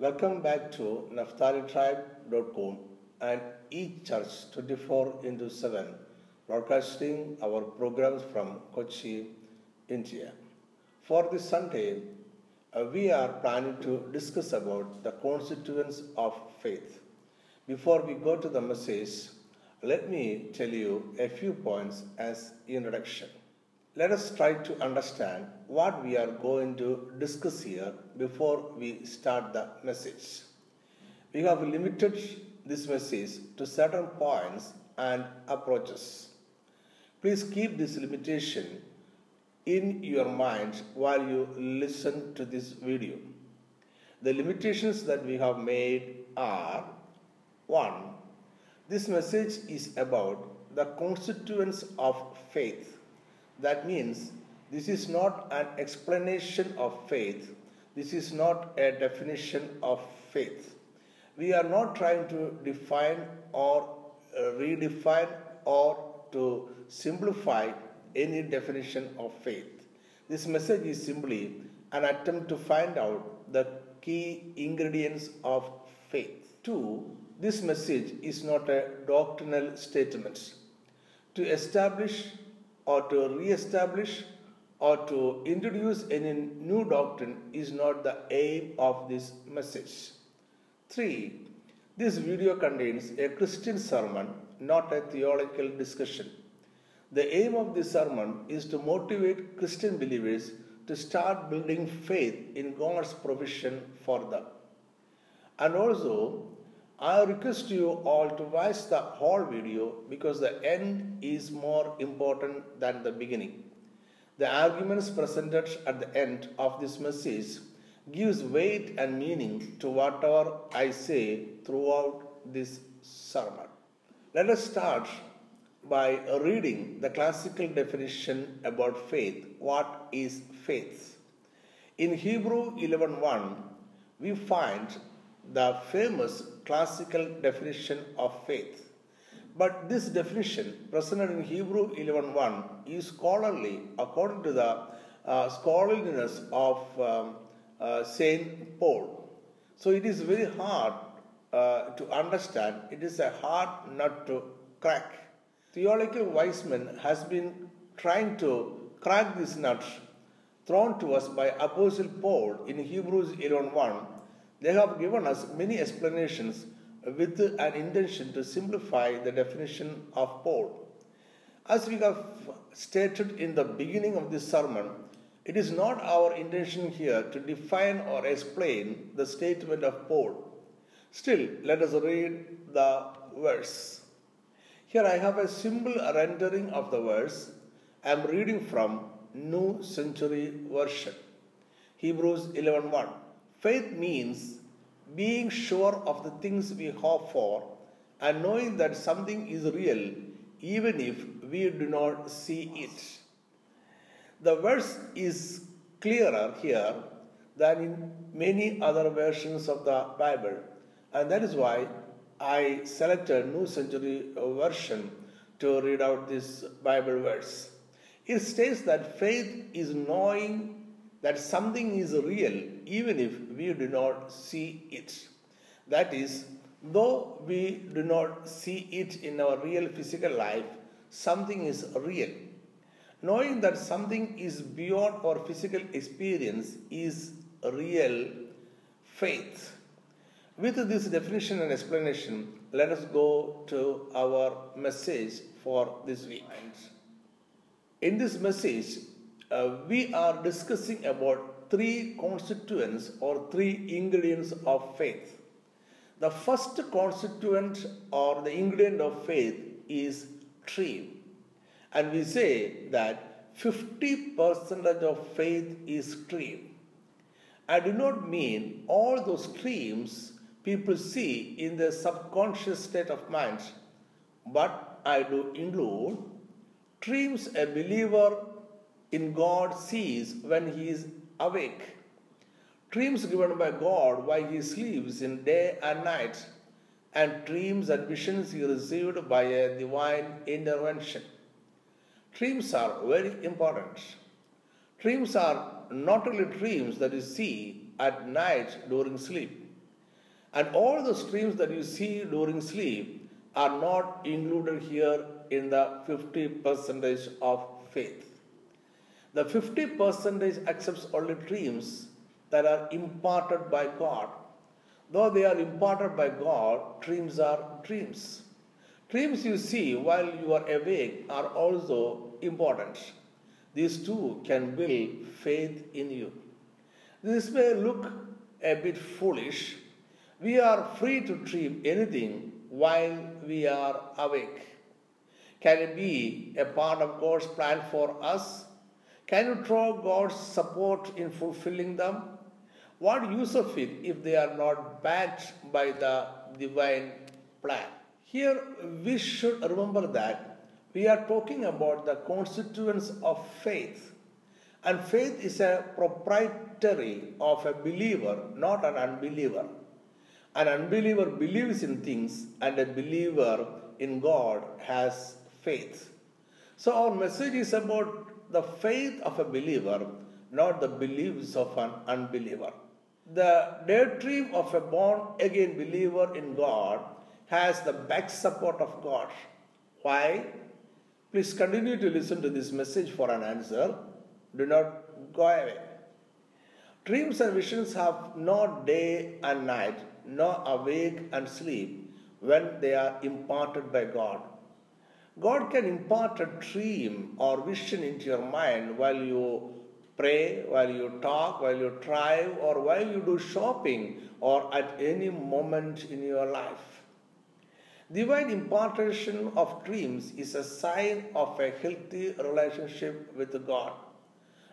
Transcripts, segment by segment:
Welcome back to NaphtaliTribe.com and each church 24 into 7, broadcasting our programs from Kochi, India. For this Sunday, uh, we are planning to discuss about the constituents of faith. Before we go to the message, let me tell you a few points as introduction. Let us try to understand what we are going to discuss here before we start the message. We have limited this message to certain points and approaches. Please keep this limitation in your mind while you listen to this video. The limitations that we have made are 1. This message is about the constituents of faith that means this is not an explanation of faith. This is not a definition of faith. We are not trying to define or uh, redefine or to simplify any definition of faith. This message is simply an attempt to find out the key ingredients of faith. Two, this message is not a doctrinal statement. To establish or to re-establish or to introduce any new doctrine is not the aim of this message. 3. This video contains a Christian sermon, not a theological discussion. The aim of this sermon is to motivate Christian believers to start building faith in God's provision for them. And also, I request you all to watch the whole video because the end is more important than the beginning. The arguments presented at the end of this message gives weight and meaning to whatever I say throughout this sermon. Let us start by reading the classical definition about faith. What is faith? In Hebrew 11:1 we find the famous classical definition of faith. But this definition, presented in Hebrew 11.1, is scholarly according to the uh, scholarliness of um, uh, Saint Paul. So it is very hard uh, to understand. It is a hard nut to crack. Theological Wiseman has been trying to crack this nut thrown to us by Apostle Paul in Hebrews 11.1 they have given us many explanations with an intention to simplify the definition of Paul. As we have stated in the beginning of this sermon, it is not our intention here to define or explain the statement of Paul. Still, let us read the verse. Here I have a simple rendering of the verse. I am reading from New Century Version. Hebrews 11:1. Faith means being sure of the things we hope for and knowing that something is real even if we do not see it. The verse is clearer here than in many other versions of the Bible, and that is why I selected New Century Version to read out this Bible verse. It states that faith is knowing that something is real even if we do not see it. That is, though we do not see it in our real physical life, something is real. Knowing that something is beyond our physical experience is real faith. With this definition and explanation, let us go to our message for this week. In this message, uh, we are discussing about three constituents or three ingredients of faith. The first constituent or the ingredient of faith is dream. And we say that 50% of faith is dream. I do not mean all those dreams people see in their subconscious state of mind, but I do include dreams a believer in God sees when he is awake. Dreams given by God while he sleeps in day and night, and dreams and visions he received by a divine intervention. Dreams are very important. Dreams are not only dreams that you see at night during sleep. And all the dreams that you see during sleep are not included here in the 50 percentage of faith. The 50 percentage accepts only dreams that are imparted by God. Though they are imparted by God, dreams are dreams. Dreams you see while you are awake are also important. These two can build faith in you. This may look a bit foolish. We are free to dream anything while we are awake. Can it be a part of God's plan for us? Can you draw God's support in fulfilling them? What use of it if they are not backed by the divine plan? Here we should remember that we are talking about the constituents of faith. And faith is a proprietary of a believer, not an unbeliever. An unbeliever believes in things, and a believer in God has faith. So, our message is about the faith of a believer, not the beliefs of an unbeliever. The daydream of a born again believer in God has the back support of God. Why? Please continue to listen to this message for an answer. Do not go away. Dreams and visions have no day and night, no awake and sleep when they are imparted by God. God can impart a dream or vision into your mind while you pray, while you talk, while you drive, or while you do shopping, or at any moment in your life. Divine impartation of dreams is a sign of a healthy relationship with God.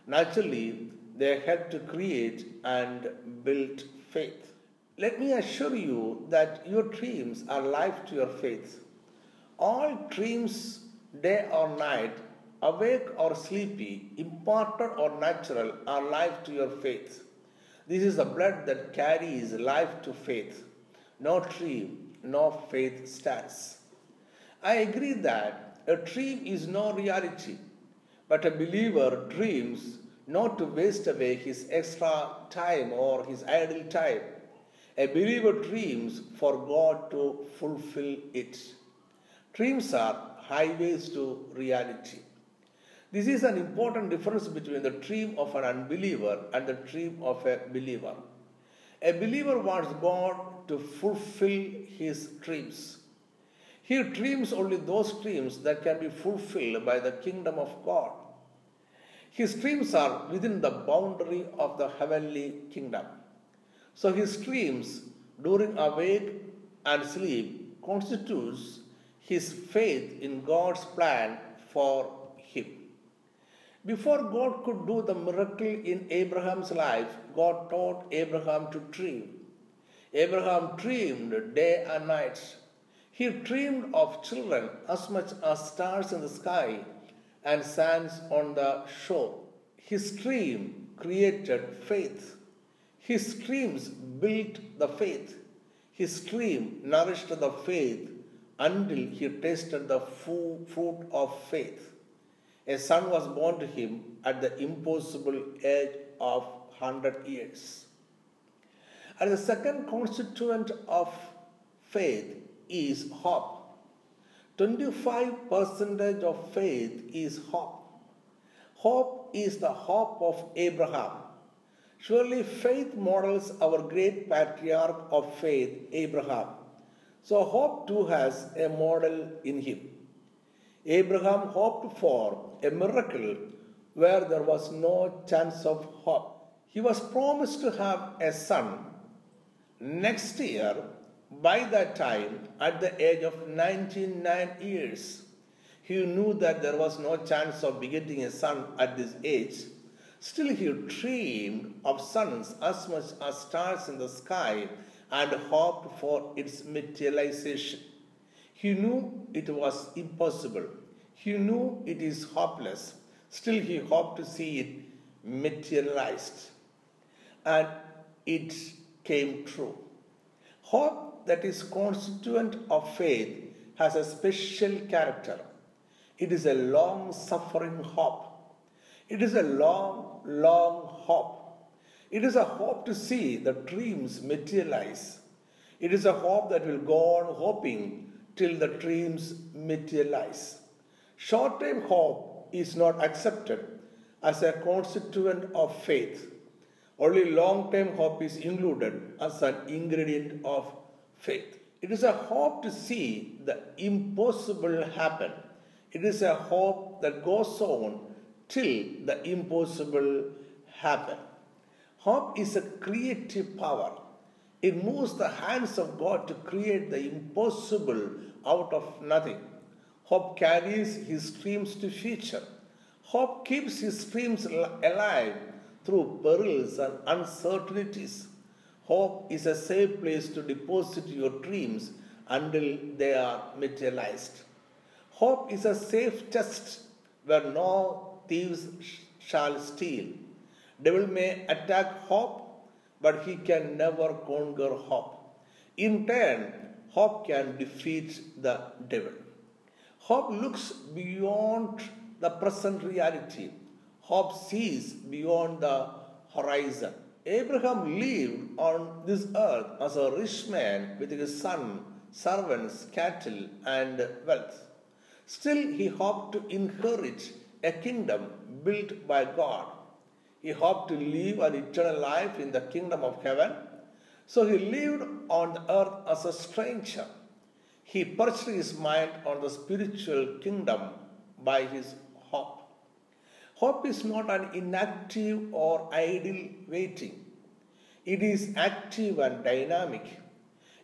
Naturally, they help to create and build faith. Let me assure you that your dreams are life to your faith. All dreams, day or night, awake or sleepy, imparted or natural, are life to your faith. This is the blood that carries life to faith. No dream, no faith stands. I agree that a dream is no reality, but a believer dreams not to waste away his extra time or his idle time. A believer dreams for God to fulfill it. Dreams are highways to reality. This is an important difference between the dream of an unbeliever and the dream of a believer. A believer wants God to fulfill his dreams. He dreams only those dreams that can be fulfilled by the kingdom of God. His dreams are within the boundary of the heavenly kingdom. So his dreams during awake and sleep constitutes his faith in God's plan for him. Before God could do the miracle in Abraham's life, God taught Abraham to dream. Abraham dreamed day and night. He dreamed of children as much as stars in the sky and sands on the shore. His dream created faith. His dreams built the faith. His dream nourished the faith until he tasted the fruit of faith. A son was born to him at the impossible age of 100 years. And the second constituent of faith is hope. 25% of faith is hope. Hope is the hope of Abraham. Surely faith models our great patriarch of faith, Abraham. So hope too has a model in him. Abraham hoped for a miracle where there was no chance of hope. He was promised to have a son next year by that time at the age of 99 years. He knew that there was no chance of begetting a son at this age. Still, he dreamed of sons as much as stars in the sky and hoped for its materialization. He knew it was impossible. He knew it is hopeless. Still, he hoped to see it materialized. And it came true. Hope that is constituent of faith has a special character. It is a long suffering hope. It is a long, long hope. It is a hope to see the dreams materialize. It is a hope that will go on hoping till the dreams materialize. Short term hope is not accepted as a constituent of faith. Only long term hope is included as an ingredient of faith. It is a hope to see the impossible happen. It is a hope that goes on till the impossible happen. Hope is a creative power. It moves the hands of God to create the impossible out of nothing. Hope carries his dreams to future. Hope keeps his dreams alive through perils and uncertainties. Hope is a safe place to deposit your dreams until they are materialized. Hope is a safe chest where no thieves shall steal. Devil may attack hope, but he can never conquer hope. In turn, hope can defeat the devil. Hope looks beyond the present reality. Hope sees beyond the horizon. Abraham lived on this earth as a rich man with his son, servants, cattle, and wealth. Still, he hoped to inherit a kingdom built by God he hoped to live an eternal life in the kingdom of heaven. So he lived on the earth as a stranger. He perched his mind on the spiritual kingdom by his hope. Hope is not an inactive or idle waiting. It is active and dynamic.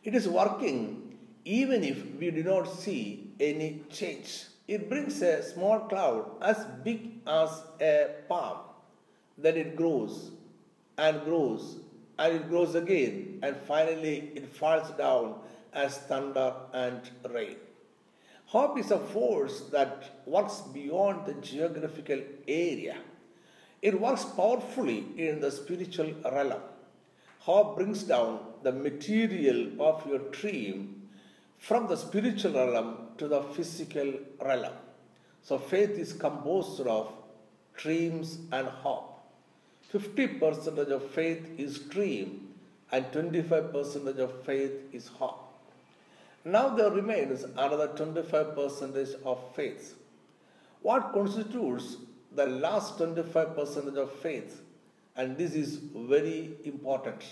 It is working even if we do not see any change. It brings a small cloud as big as a palm then it grows and grows and it grows again and finally it falls down as thunder and rain. Hope is a force that works beyond the geographical area. It works powerfully in the spiritual realm. Hope brings down the material of your dream from the spiritual realm to the physical realm. So faith is composed of dreams and hope. 50% of faith is dream and 25% of faith is hope. Now there remains another 25% of faith. What constitutes the last 25% of faith? And this is very important.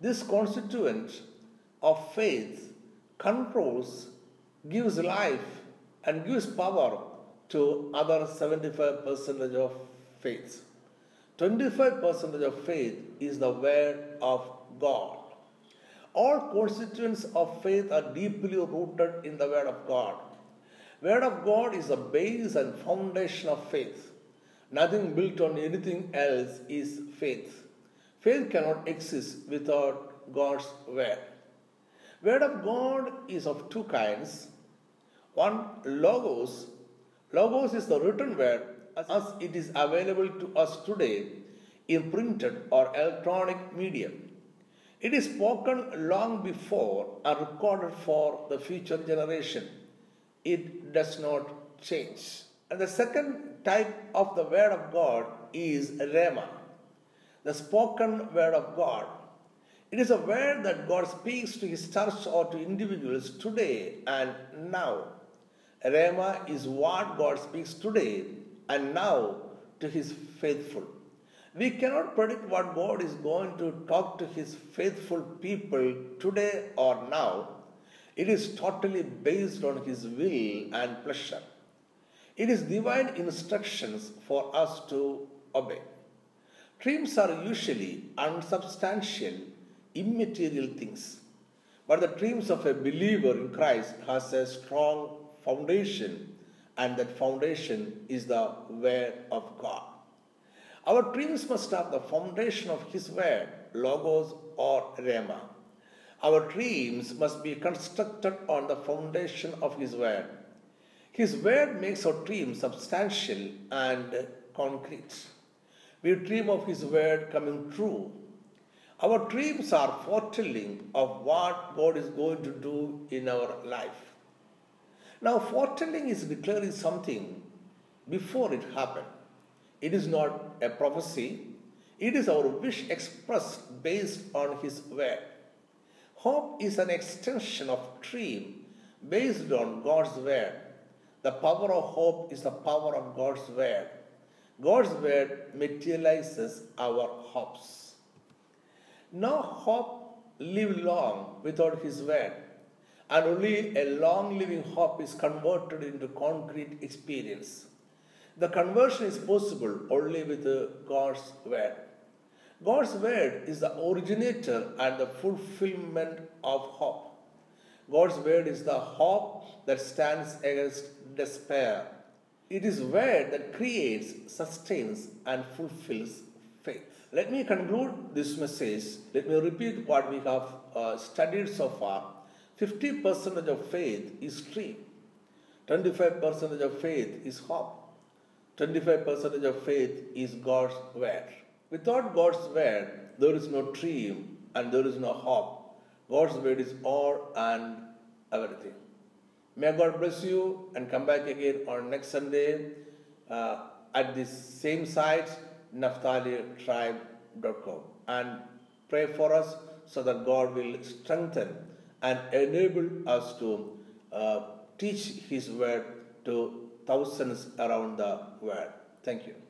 This constituent of faith controls, gives life, and gives power to other 75% of faith. 25% of faith is the Word of God. All constituents of faith are deeply rooted in the Word of God. Word of God is the base and foundation of faith. Nothing built on anything else is faith. Faith cannot exist without God's Word. Word of God is of two kinds. One, Logos. Logos is the written word as it is available to us today in printed or electronic medium. It is spoken long before and recorded for the future generation. It does not change. And the second type of the Word of God is Rhema, the spoken Word of God. It is a word that God speaks to His church or to individuals today and now. Rhema is what God speaks today and now to his faithful. We cannot predict what God is going to talk to his faithful people today or now. It is totally based on his will and pleasure. It is divine instructions for us to obey. Dreams are usually unsubstantial, immaterial things. But the dreams of a believer in Christ has a strong foundation and that foundation is the Word of God. Our dreams must have the foundation of His Word, Logos or Rhema. Our dreams must be constructed on the foundation of His Word. His Word makes our dreams substantial and concrete. We dream of His Word coming true. Our dreams are foretelling of what God is going to do in our life. Now, foretelling is declaring something before it happened. It is not a prophecy, it is our wish expressed based on His word. Hope is an extension of dream based on God's word. The power of hope is the power of God's word. God's word materializes our hopes. No hope live long without his word, and only a long living hope is converted into concrete experience. The conversion is possible only with God's word. God's word is the originator and the fulfillment of hope. God's word is the hope that stands against despair. It is word that creates, sustains, and fulfills faith. Let me conclude this message. Let me repeat what we have uh, studied so far. 50% of faith is dream. 25% of faith is hope. 25% of faith is God's word. Without God's word, there is no dream and there is no hope. God's word is all and everything. May God bless you and come back again on next Sunday uh, at this same site, naphtalitribe.com. And pray for us so that God will strengthen and enable us to uh, teach His word to thousands around the world. Thank you.